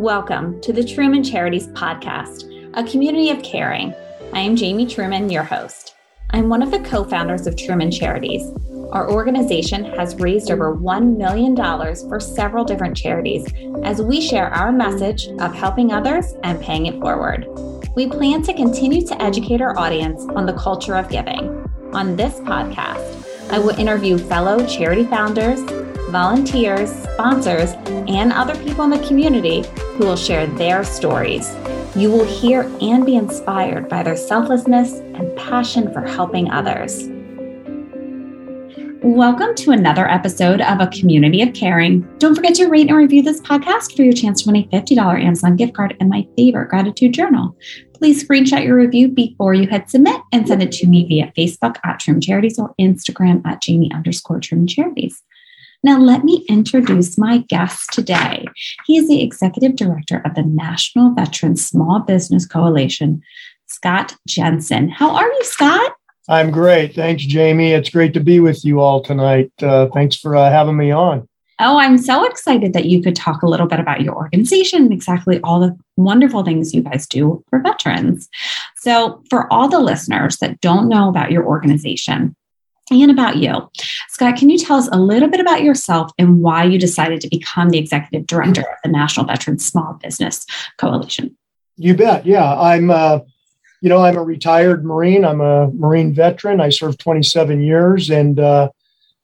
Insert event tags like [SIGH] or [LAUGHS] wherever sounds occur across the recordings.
Welcome to the Truman Charities Podcast, a community of caring. I am Jamie Truman, your host. I'm one of the co founders of Truman Charities. Our organization has raised over $1 million for several different charities as we share our message of helping others and paying it forward. We plan to continue to educate our audience on the culture of giving. On this podcast, I will interview fellow charity founders, volunteers, sponsors, and other people in the community who will share their stories. You will hear and be inspired by their selflessness and passion for helping others. Welcome to another episode of A Community of Caring. Don't forget to rate and review this podcast for your chance to win a $50 Amazon gift card and my favorite gratitude journal. Please screenshot your review before you hit submit and send it to me via Facebook at Truman Charities or Instagram at Jamie underscore Truman Charities. Now, let me introduce my guest today. He is the executive director of the National Veteran Small Business Coalition, Scott Jensen. How are you, Scott? I'm great. Thanks, Jamie. It's great to be with you all tonight. Uh, thanks for uh, having me on. Oh, I'm so excited that you could talk a little bit about your organization and exactly all the wonderful things you guys do for veterans. So, for all the listeners that don't know about your organization, and about you. Scott, can you tell us a little bit about yourself and why you decided to become the executive director of the National Veterans Small Business Coalition? You bet. Yeah, I'm. Uh, you know, I'm a retired Marine. I'm a Marine veteran. I served 27 years and uh,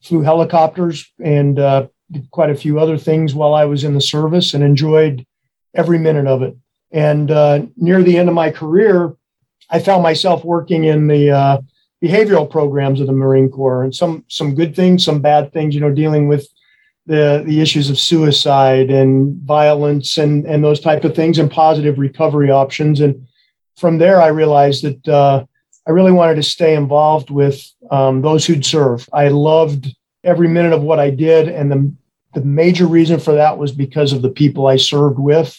flew helicopters and uh, did quite a few other things while I was in the service and enjoyed every minute of it. And uh, near the end of my career, I found myself working in the uh, behavioral programs of the Marine Corps, and some some good things, some bad things. You know, dealing with the the issues of suicide and violence and and those type of things, and positive recovery options. And from there, I realized that uh, I really wanted to stay involved with um, those who'd serve. I loved every minute of what I did, and the the major reason for that was because of the people I served with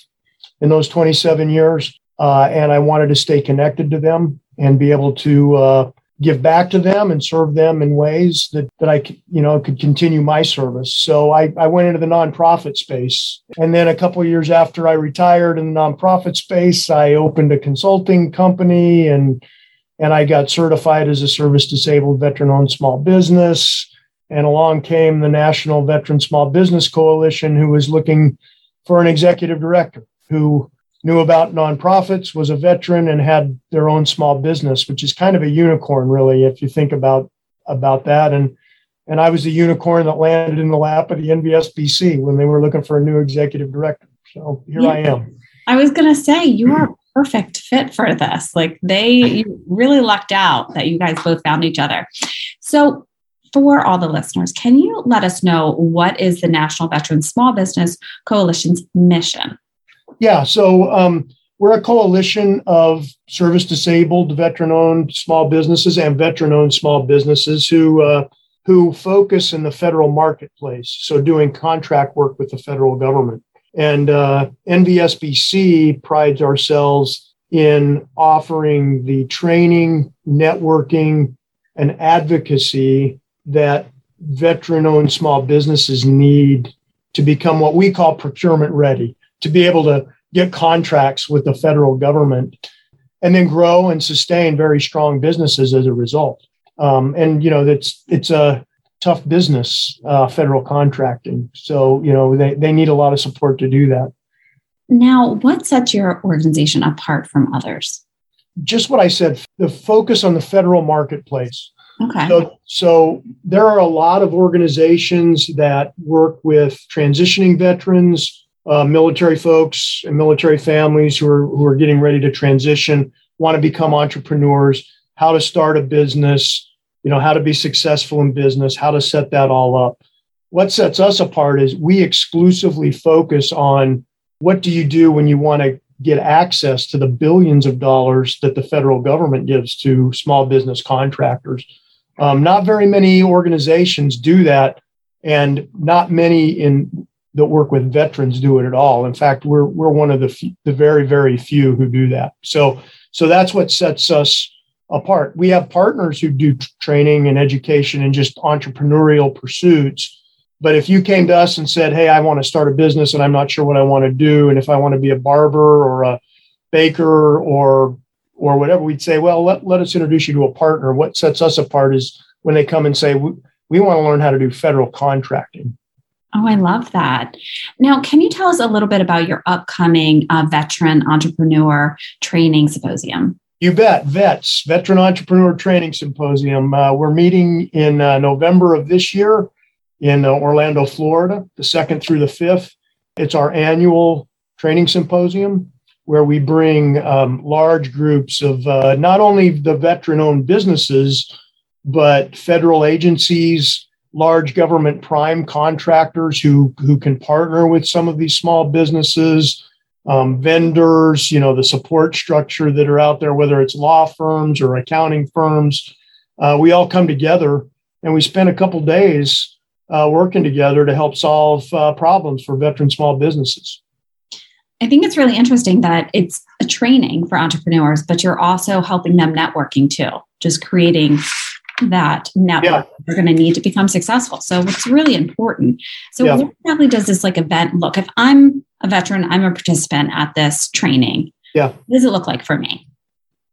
in those 27 years. Uh, and I wanted to stay connected to them and be able to uh, give back to them and serve them in ways that, that I you know could continue my service. So I, I went into the nonprofit space. And then a couple years after I retired in the nonprofit space, I opened a consulting company and and I got certified as a service disabled veteran owned small business. And along came the National Veteran Small Business Coalition, who was looking for an executive director who knew about nonprofits, was a veteran, and had their own small business, which is kind of a unicorn, really, if you think about about that. And and I was the unicorn that landed in the lap of the NVSBC when they were looking for a new executive director. So here yeah. I am. I was going to say you are a perfect fit for this. Like they really lucked out that you guys both found each other. So for all the listeners, can you let us know what is the National Veterans Small Business Coalition's mission? Yeah, so um, we're a coalition of service disabled, veteran owned small businesses and veteran owned small businesses who uh, who focus in the federal marketplace. So doing contract work with the federal government. And uh, NVSBC prides ourselves in offering the training, networking, and advocacy that veteran owned small businesses need to become what we call procurement ready to be able to get contracts with the federal government and then grow and sustain very strong businesses as a result. Um, and you know, it's it's a tough business, uh, federal contracting. So you know, they they need a lot of support to do that. Now, what sets your organization apart from others? Just what I said: the focus on the federal marketplace. Okay. So, so there are a lot of organizations that work with transitioning veterans, uh, military folks and military families who are who are getting ready to transition, want to become entrepreneurs, how to start a business, you know, how to be successful in business, how to set that all up. What sets us apart is we exclusively focus on what do you do when you want to get access to the billions of dollars that the federal government gives to small business contractors. Um, not very many organizations do that, and not many in that work with veterans do it at all. In fact, we're we're one of the the very very few who do that. So so that's what sets us apart. We have partners who do training and education and just entrepreneurial pursuits, But if you came to us and said, Hey, I want to start a business and I'm not sure what I want to do, and if I want to be a barber or a baker or or whatever, we'd say, well, let, let us introduce you to a partner. What sets us apart is when they come and say, we, we want to learn how to do federal contracting. Oh, I love that. Now, can you tell us a little bit about your upcoming uh, veteran entrepreneur training symposium? You bet. VETS, Veteran Entrepreneur Training Symposium. Uh, we're meeting in uh, November of this year in uh, Orlando, Florida, the second through the fifth. It's our annual training symposium where we bring um, large groups of uh, not only the veteran owned businesses, but federal agencies, large government prime contractors who, who can partner with some of these small businesses, um, vendors, you know, the support structure that are out there, whether it's law firms or accounting firms. Uh, we all come together and we spend a couple days uh, working together to help solve uh, problems for veteran small businesses. I think it's really interesting that it's a training for entrepreneurs, but you're also helping them networking too, just creating that network yeah. they're going to need to become successful. So it's really important. So yeah. what exactly does this like event look? If I'm a veteran, I'm a participant at this training. Yeah. What does it look like for me?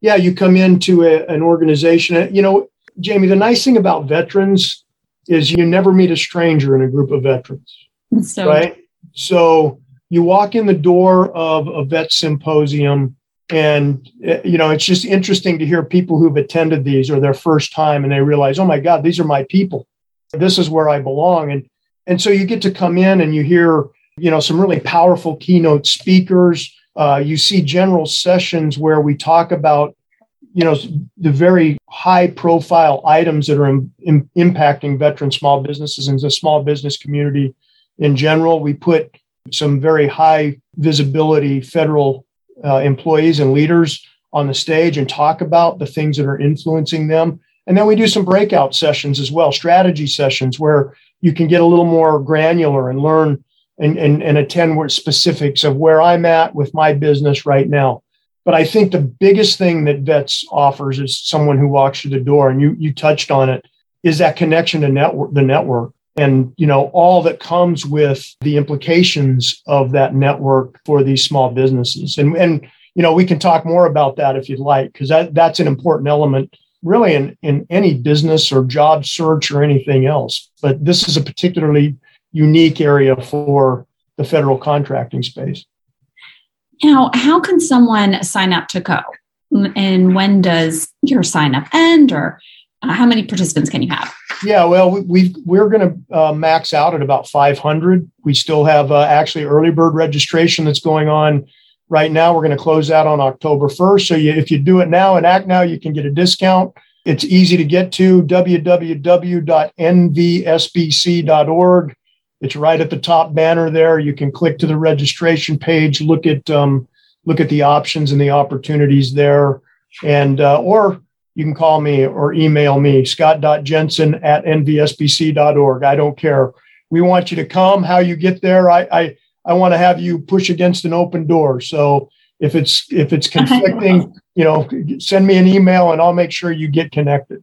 Yeah, you come into a, an organization. You know, Jamie, the nice thing about veterans is you never meet a stranger in a group of veterans. So, right. So you walk in the door of a vet symposium and eh, you know it's just interesting to hear people who've attended these or their first time and they realize oh my god these are my people. This is where i belong. And and so you get to come in and you hear you know some really powerful keynote speakers. Uh, you see general sessions where we talk about you know the very high profile items that are in, in, impacting veteran small businesses and the small business community in general. We put some very high visibility federal uh, employees and leaders on the stage and talk about the things that are influencing them. And then we do some breakout sessions as well, strategy sessions where you can get a little more granular and learn and, and, and attend specifics of where I'm at with my business right now. But I think the biggest thing that Vets offers is someone who walks through the door, and you you touched on it, is that connection to network the network and you know all that comes with the implications of that network for these small businesses. And and you know we can talk more about that if you'd like because that that's an important element really in in any business or job search or anything else. But this is a particularly unique area for the federal contracting space. Now how can someone sign up to go? And when does your sign up end or uh, how many participants can you have? Yeah, well, we, we are going to uh, max out at about 500. We still have uh, actually early bird registration that's going on right now. We're going to close that on October 1st. So you, if you do it now and act now, you can get a discount. It's easy to get to www.nvsbc.org. It's right at the top banner there. You can click to the registration page, look at um, look at the options and the opportunities there, and uh, or you can call me or email me, scott.jensen at nvsbc.org. I don't care. We want you to come. How you get there, I, I, I want to have you push against an open door. So if it's if it's [LAUGHS] conflicting, you know, send me an email and I'll make sure you get connected.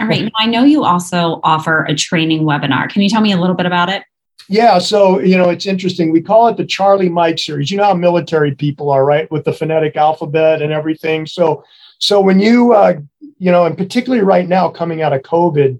All right. Now, I know you also offer a training webinar. Can you tell me a little bit about it? Yeah, so you know it's interesting. We call it the Charlie Mike series. You know how military people are, right? With the phonetic alphabet and everything. So so when you, uh, you know, and particularly right now coming out of COVID,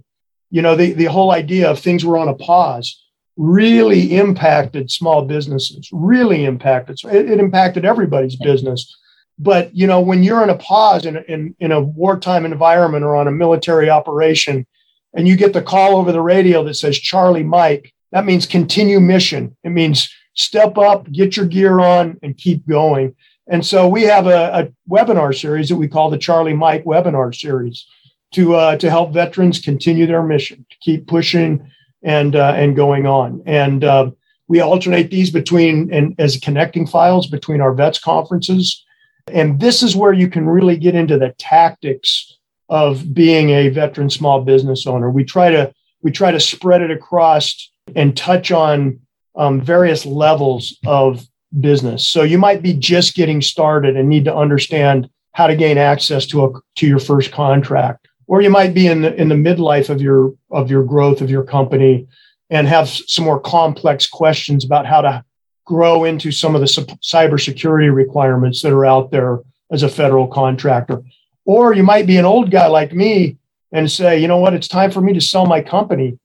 you know, the, the whole idea of things were on a pause really impacted small businesses, really impacted. So it, it impacted everybody's business. But, you know, when you're in a pause in, in, in a wartime environment or on a military operation, and you get the call over the radio that says Charlie Mike, that means continue mission. It means step up, get your gear on, and keep going. And so we have a, a, webinar series that we call the Charlie Mike webinar series to uh, to help veterans continue their mission, to keep pushing and uh, and going on. And uh, we alternate these between and as connecting files between our vets conferences. And this is where you can really get into the tactics of being a veteran small business owner. We try to we try to spread it across and touch on um, various levels of business. So you might be just getting started and need to understand how to gain access to a to your first contract, or you might be in the in the midlife of your of your growth of your company and have some more complex questions about how to grow into some of the cybersecurity requirements that are out there as a federal contractor. Or you might be an old guy like me and say, you know what, it's time for me to sell my company.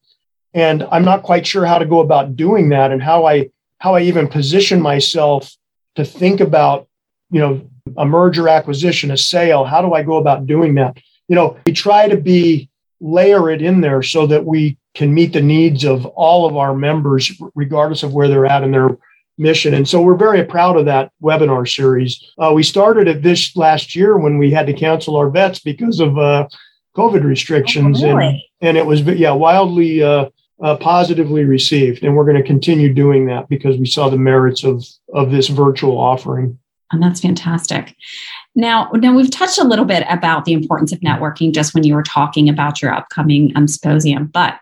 And I'm not quite sure how to go about doing that and how I how I even position myself to think about, you know, a merger acquisition, a sale. How do I go about doing that? You know, we try to be layer it in there so that we can meet the needs of all of our members, regardless of where they're at in their mission. And so we're very proud of that webinar series. Uh, we started it this last year when we had to cancel our vets because of uh, COVID restrictions, oh, really? and and it was yeah wildly uh, uh positively received. And we're going to continue doing that because we saw the merits of of this virtual offering. And that's fantastic. Now, now we've touched a little bit about the importance of networking just when you were talking about your upcoming um, symposium, but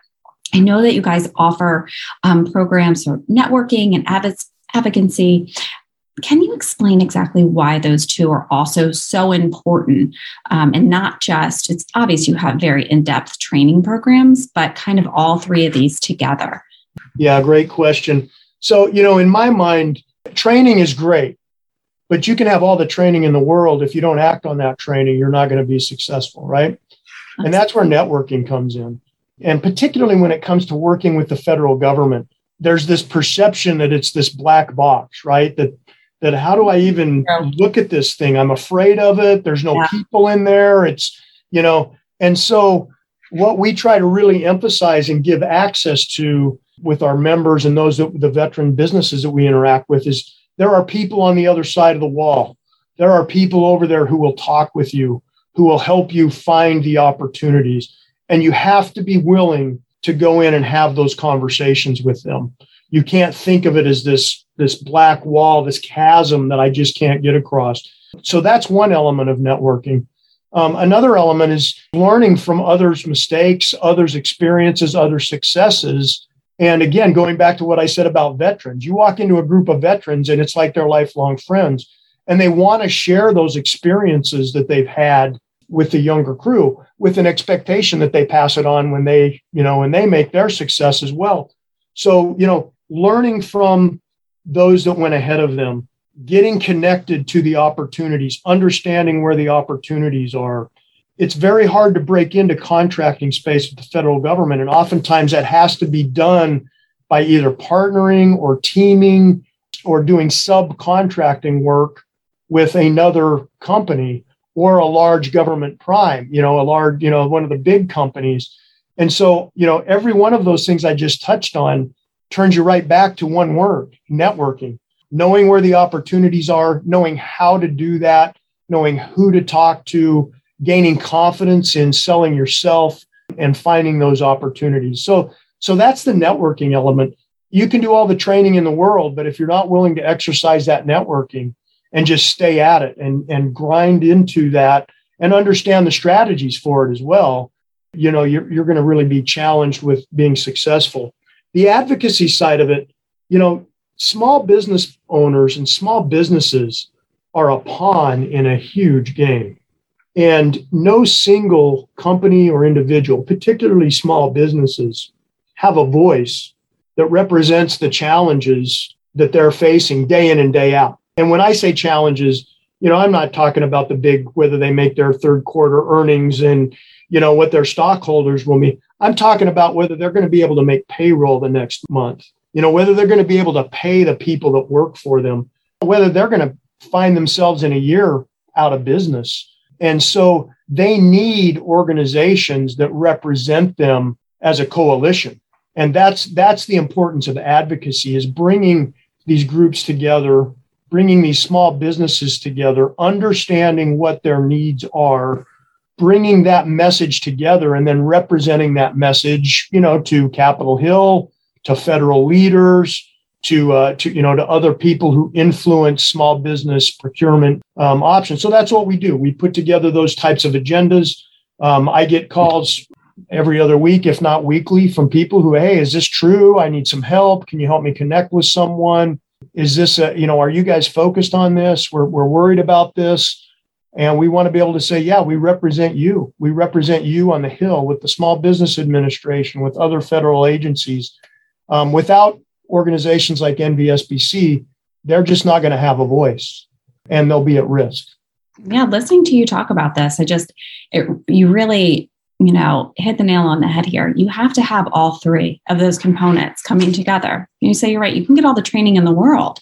I know that you guys offer um, programs for networking and advocacy. Can you explain exactly why those two are also so important? Um, and not just, it's obvious you have very in depth training programs, but kind of all three of these together. Yeah, great question. So, you know, in my mind, training is great, but you can have all the training in the world. If you don't act on that training, you're not going to be successful, right? And that's where networking comes in. And particularly when it comes to working with the federal government, there's this perception that it's this black box, right? That that how do I even look at this thing? I'm afraid of it. There's no yeah. people in there. It's, you know, and so what we try to really emphasize and give access to with our members and those that the veteran businesses that we interact with is there are people on the other side of the wall. There are people over there who will talk with you, who will help you find the opportunities. And you have to be willing to go in and have those conversations with them. You can't think of it as this, this black wall, this chasm that I just can't get across. So that's one element of networking. Um, another element is learning from others' mistakes, others' experiences, other successes. And again, going back to what I said about veterans, you walk into a group of veterans and it's like they're lifelong friends, and they want to share those experiences that they've had with the younger crew with an expectation that they pass it on when they, you know, when they make their success as well. So, you know, learning from those that went ahead of them, getting connected to the opportunities, understanding where the opportunities are. It's very hard to break into contracting space with the federal government. And oftentimes that has to be done by either partnering or teaming or doing subcontracting work with another company or a large government prime, you know, a large, you know, one of the big companies. And so, you know, every one of those things I just touched on turns you right back to one word networking, knowing where the opportunities are, knowing how to do that, knowing who to talk to, gaining confidence in selling yourself and finding those opportunities. So, so that's the networking element. You can do all the training in the world, but if you're not willing to exercise that networking, and just stay at it and, and grind into that and understand the strategies for it as well, you know, you're, you're going to really be challenged with being successful. The advocacy side of it, you know, small business owners and small businesses are a pawn in a huge game. And no single company or individual, particularly small businesses, have a voice that represents the challenges that they're facing day in and day out. And when I say challenges, you know, I'm not talking about the big whether they make their third quarter earnings and you know what their stockholders will be. I'm talking about whether they're going to be able to make payroll the next month. You know, whether they're going to be able to pay the people that work for them, whether they're going to find themselves in a year out of business. And so they need organizations that represent them as a coalition. And that's that's the importance of advocacy is bringing these groups together bringing these small businesses together, understanding what their needs are, bringing that message together, and then representing that message, you know, to Capitol Hill, to federal leaders, to uh, to you know to other people who influence small business procurement um, options. So that's what we do. We put together those types of agendas. Um, I get calls every other week, if not weekly, from people who, hey, is this true? I need some help. Can you help me connect with someone? is this a, you know, are you guys focused on this? We're, we're worried about this. And we want to be able to say, yeah, we represent you. We represent you on the Hill with the Small Business Administration, with other federal agencies. Um, without organizations like NVSBC, they're just not going to have a voice and they'll be at risk. Yeah, listening to you talk about this, I just, it, you really, you know, hit the nail on the head here. You have to have all three of those components coming together. You say you're right, you can get all the training in the world,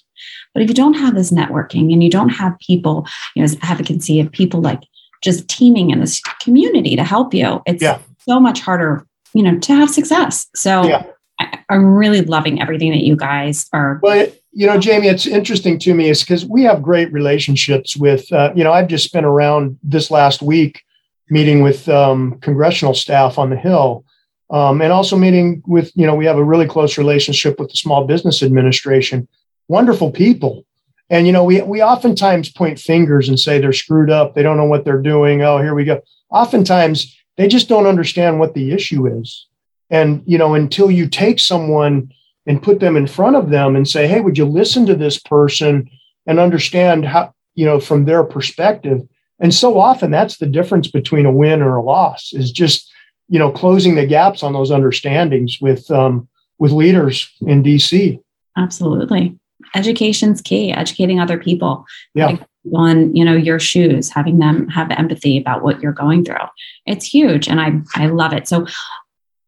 but if you don't have this networking and you don't have people, you know, advocacy of people like just teaming in this community to help you, it's yeah. so much harder, you know, to have success. So yeah. I, am really loving everything that you guys are. Well, you know, Jamie, it's interesting to me is because we have great relationships with, uh, you know, I've just been around this last week meeting with um, congressional staff on the Hill. Um, and also meeting with, you know, we have a really close relationship with the Small Business Administration. Wonderful people. And, you know, we, we oftentimes point fingers and say they're screwed up. They don't know what they're doing. Oh, here we go. Oftentimes, they just don't understand what the issue is. And, you know, until you take someone and put them in front of them and say, hey, would you listen to this person and understand how, you know, from their perspective? And so often that's the difference between a win or a loss is just, you know, closing the gaps on those understandings with um, with leaders in DC. Absolutely. Education's key, educating other people. Yeah. On, you know, your shoes, having them have empathy about what you're going through. It's huge. And I I love it. So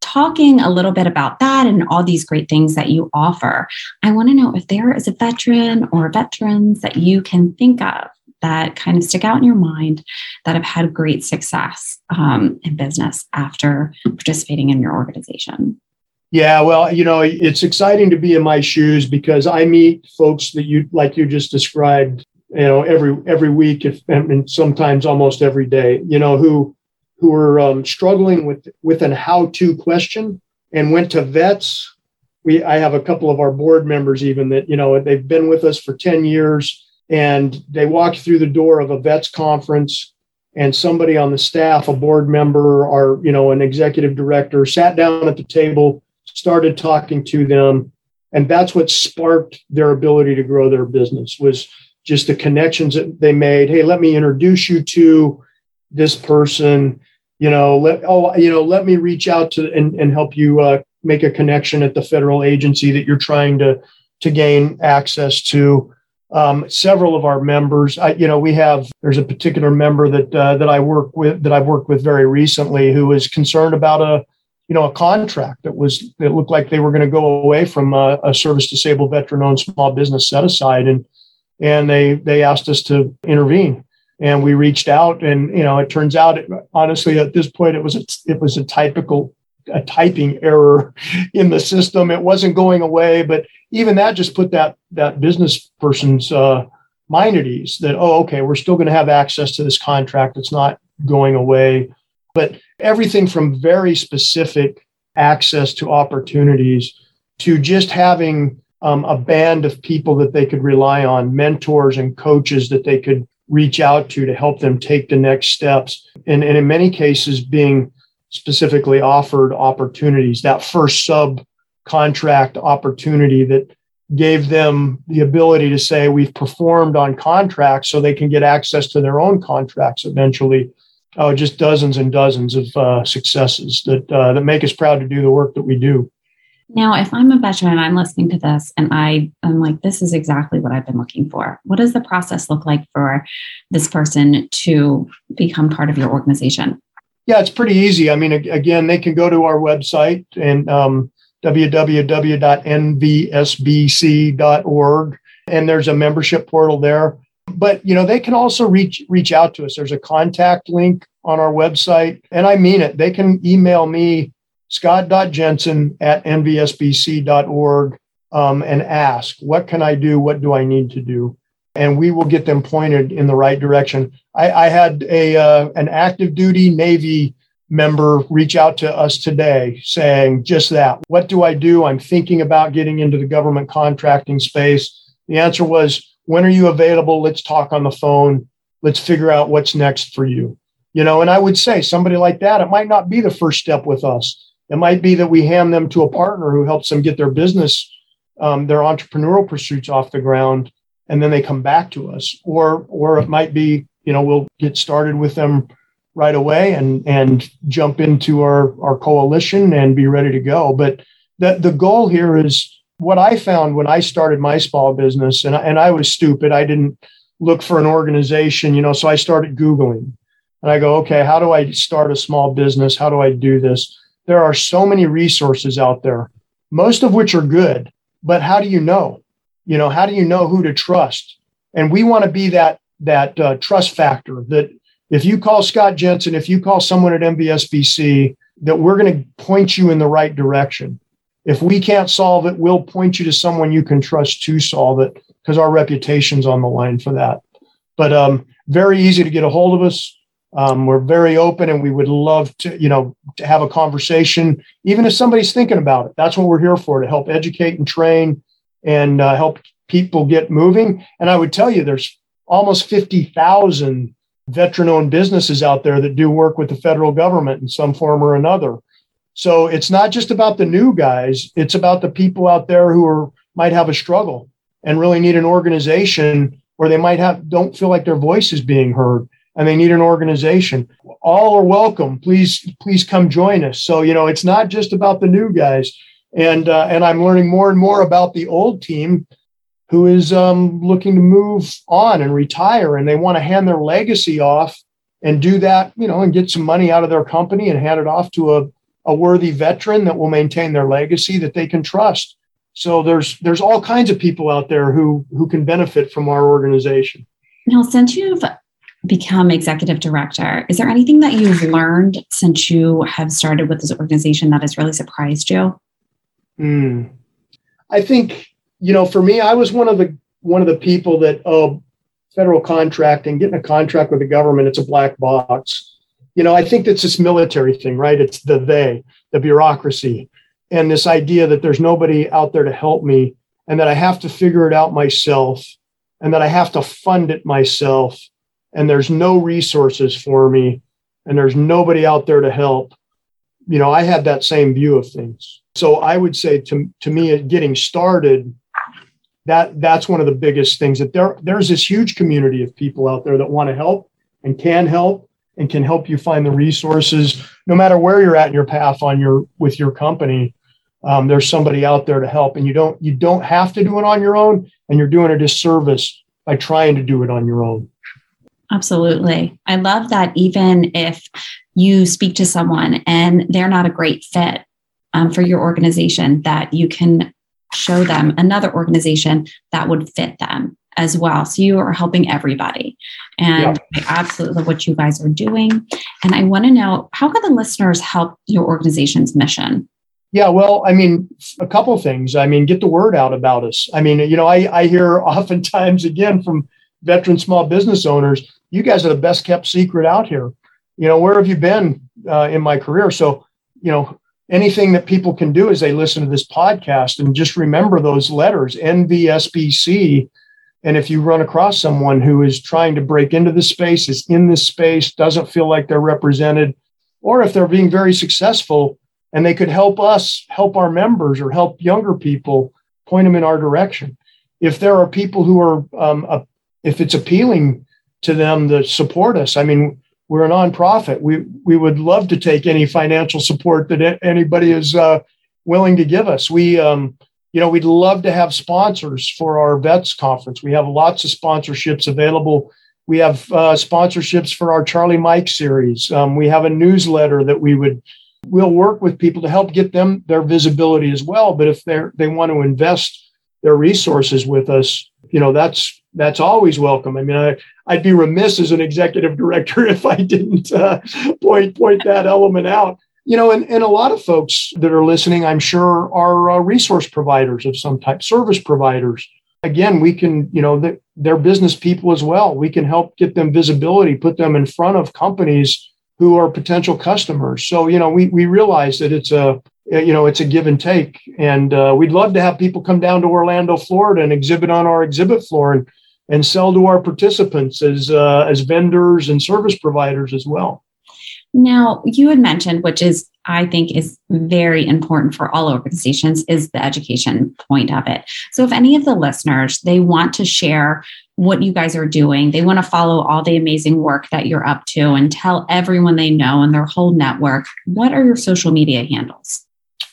talking a little bit about that and all these great things that you offer, I want to know if there is a veteran or veterans that you can think of that kind of stick out in your mind that have had great success um, in business after participating in your organization? Yeah, well, you know, it's exciting to be in my shoes because I meet folks that you like you just described, you know, every every week, if and sometimes almost every day, you know, who who are um, struggling with with an how-to question and went to vets. We I have a couple of our board members even that you know they've been with us for 10 years and they walked through the door of a vets conference and somebody on the staff a board member or you know an executive director sat down at the table started talking to them and that's what sparked their ability to grow their business was just the connections that they made. Hey let me introduce you to this person. You know let oh you know let me reach out to and, and help you uh, make a connection at the federal agency that you're trying to to gain access to um, several of our members I, you know we have there's a particular member that uh, that i work with that i've worked with very recently who was concerned about a you know a contract that was that looked like they were going to go away from a, a service disabled veteran owned small business set aside and and they they asked us to intervene. And we reached out and you know it turns out it, honestly at this point it was a, it was a typical a typing error in the system. It wasn't going away but even that just put that that business person's uh, mind at ease that oh okay we're still going to have access to this contract. It's not going away. But everything from very specific access to opportunities to just having um, a band of people that they could rely on mentors and coaches that they could reach out to to help them take the next steps. And, and in many cases, being specifically offered opportunities, that first sub contract opportunity that gave them the ability to say, We've performed on contracts so they can get access to their own contracts eventually. Oh, just dozens and dozens of uh, successes that uh, that make us proud to do the work that we do. Now, if I'm a veteran and I'm listening to this and I am like, this is exactly what I've been looking for, what does the process look like for this person to become part of your organization? Yeah, it's pretty easy. I mean, again, they can go to our website and um, www.nvsbc.org, and there's a membership portal there. But you know, they can also reach reach out to us. There's a contact link on our website, and I mean it. They can email me scott.jensen at nvsbc.org um, and ask, what can I do? What do I need to do? And we will get them pointed in the right direction. I, I had a uh, an active duty Navy member reach out to us today saying just that. What do I do? I'm thinking about getting into the government contracting space. The answer was, when are you available? Let's talk on the phone. Let's figure out what's next for you. You know, and I would say somebody like that, it might not be the first step with us it might be that we hand them to a partner who helps them get their business, um, their entrepreneurial pursuits off the ground, and then they come back to us. Or, or it might be, you know, we'll get started with them right away and and jump into our our coalition and be ready to go. But the, the goal here is what I found when I started my small business, and, and I was stupid. I didn't look for an organization, you know, so I started Googling. And I go, okay, how do I start a small business? How do I do this? There are so many resources out there, most of which are good, but how do you know? You know, how do you know who to trust? And we want to be that that uh, trust factor that if you call Scott Jensen, if you call someone at NVSBC, that we're going to point you in the right direction. If we can't solve it, we'll point you to someone you can trust to solve it because our reputation's on the line for that. But um, very easy to get a hold of us. Um, we're very open and we would love to, you know, to have a conversation, even if somebody's thinking about it. That's what we're here for to help educate and train and uh, help people get moving. And I would tell you, there's almost 50,000 veteran owned businesses out there that do work with the federal government in some form or another. So it's not just about the new guys, it's about the people out there who are, might have a struggle and really need an organization or they might have don't feel like their voice is being heard and they need an organization all are welcome please please come join us so you know it's not just about the new guys and uh, and i'm learning more and more about the old team who is um, looking to move on and retire and they want to hand their legacy off and do that you know and get some money out of their company and hand it off to a, a worthy veteran that will maintain their legacy that they can trust. So there's there's all kinds of people out there who who can benefit from our organization. Now since you've become executive director is there anything that you've learned since you have started with this organization that has really surprised you mm. i think you know, for me, I was one of the one of the people that oh, federal contracting, getting a contract with the government, it's a black box. You know, I think that's this military thing, right? It's the they, the bureaucracy, and this idea that there's nobody out there to help me, and that I have to figure it out myself, and that I have to fund it myself, and there's no resources for me, and there's nobody out there to help. You know, I had that same view of things. So I would say to, to me, getting started, that that's one of the biggest things that there there's this huge community of people out there that want to help and can help and can help you find the resources no matter where you're at in your path on your with your company um, there's somebody out there to help and you don't you don't have to do it on your own and you're doing a disservice by trying to do it on your own absolutely i love that even if you speak to someone and they're not a great fit um, for your organization that you can show them another organization that would fit them as well. So you are helping everybody. And yeah. I absolutely love what you guys are doing. And I want to know how can the listeners help your organization's mission? Yeah, well, I mean, a couple things. I mean, get the word out about us. I mean, you know, I, I hear [LAUGHS] oftentimes again from veteran small business owners, you guys are the best kept secret out here. You know, where have you been uh, in my career? So, you know, anything that people can do is they listen to this podcast and just remember those letters NVSBC. And if you run across someone who is trying to break into the space, is in this space, doesn't feel like they're represented, or if they're being very successful and they could help us help our members or help younger people, point them in our direction. If there are people who are, um, uh, if it's appealing to them to support us, I mean, we're a nonprofit. We we would love to take any financial support that anybody is uh, willing to give us. We um, you know we'd love to have sponsors for our vets conference. We have lots of sponsorships available. We have uh, sponsorships for our Charlie Mike series. Um, we have a newsletter that we would we'll work with people to help get them their visibility as well. But if they they want to invest their resources with us, you know that's that's always welcome. I mean, I, I'd be remiss as an executive director [LAUGHS] if I didn't uh, point point that element out. You know, and, and a lot of folks that are listening, I'm sure, are uh, resource providers of some type, service providers. Again, we can, you know, they're business people as well. We can help get them visibility, put them in front of companies who are potential customers. So, you know, we we realize that it's a you know it's a give and take, and uh, we'd love to have people come down to Orlando, Florida, and exhibit on our exhibit floor and and sell to our participants as uh, as vendors and service providers as well. Now, you had mentioned, which is I think is very important for all organizations, is the education point of it. So, if any of the listeners they want to share what you guys are doing, they want to follow all the amazing work that you're up to, and tell everyone they know and their whole network, what are your social media handles?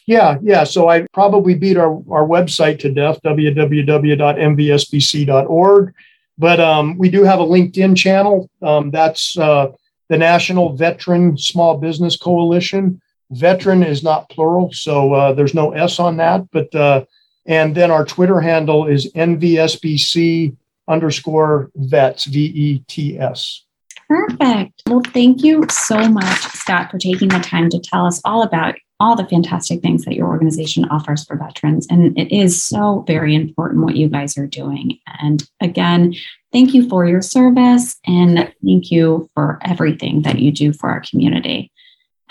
Yeah, yeah. So I probably beat our, our website to death, www.nvsbc.org. But um, we do have a LinkedIn channel. Um, that's uh, the National Veteran Small Business Coalition. Veteran is not plural, so uh, there's no S on that. But uh, and then our Twitter handle is NVSBC underscore vets, V E T S. Perfect. Well, thank you so much, Scott, for taking the time to tell us all about all the fantastic things that your organization offers for veterans. And it is so very important what you guys are doing. And again, thank you for your service and thank you for everything that you do for our community.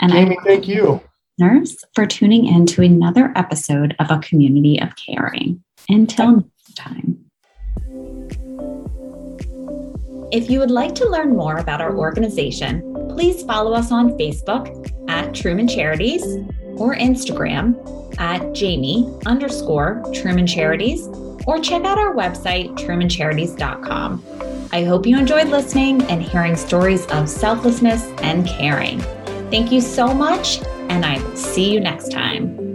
And Amy, I thank you. Nurse for tuning in to another episode of A Community of Caring. Until next time. If you would like to learn more about our organization, please follow us on Facebook at Truman Charities or Instagram at Jamie underscore Truman Charities or check out our website, trumancharities.com. I hope you enjoyed listening and hearing stories of selflessness and caring. Thank you so much, and I will see you next time.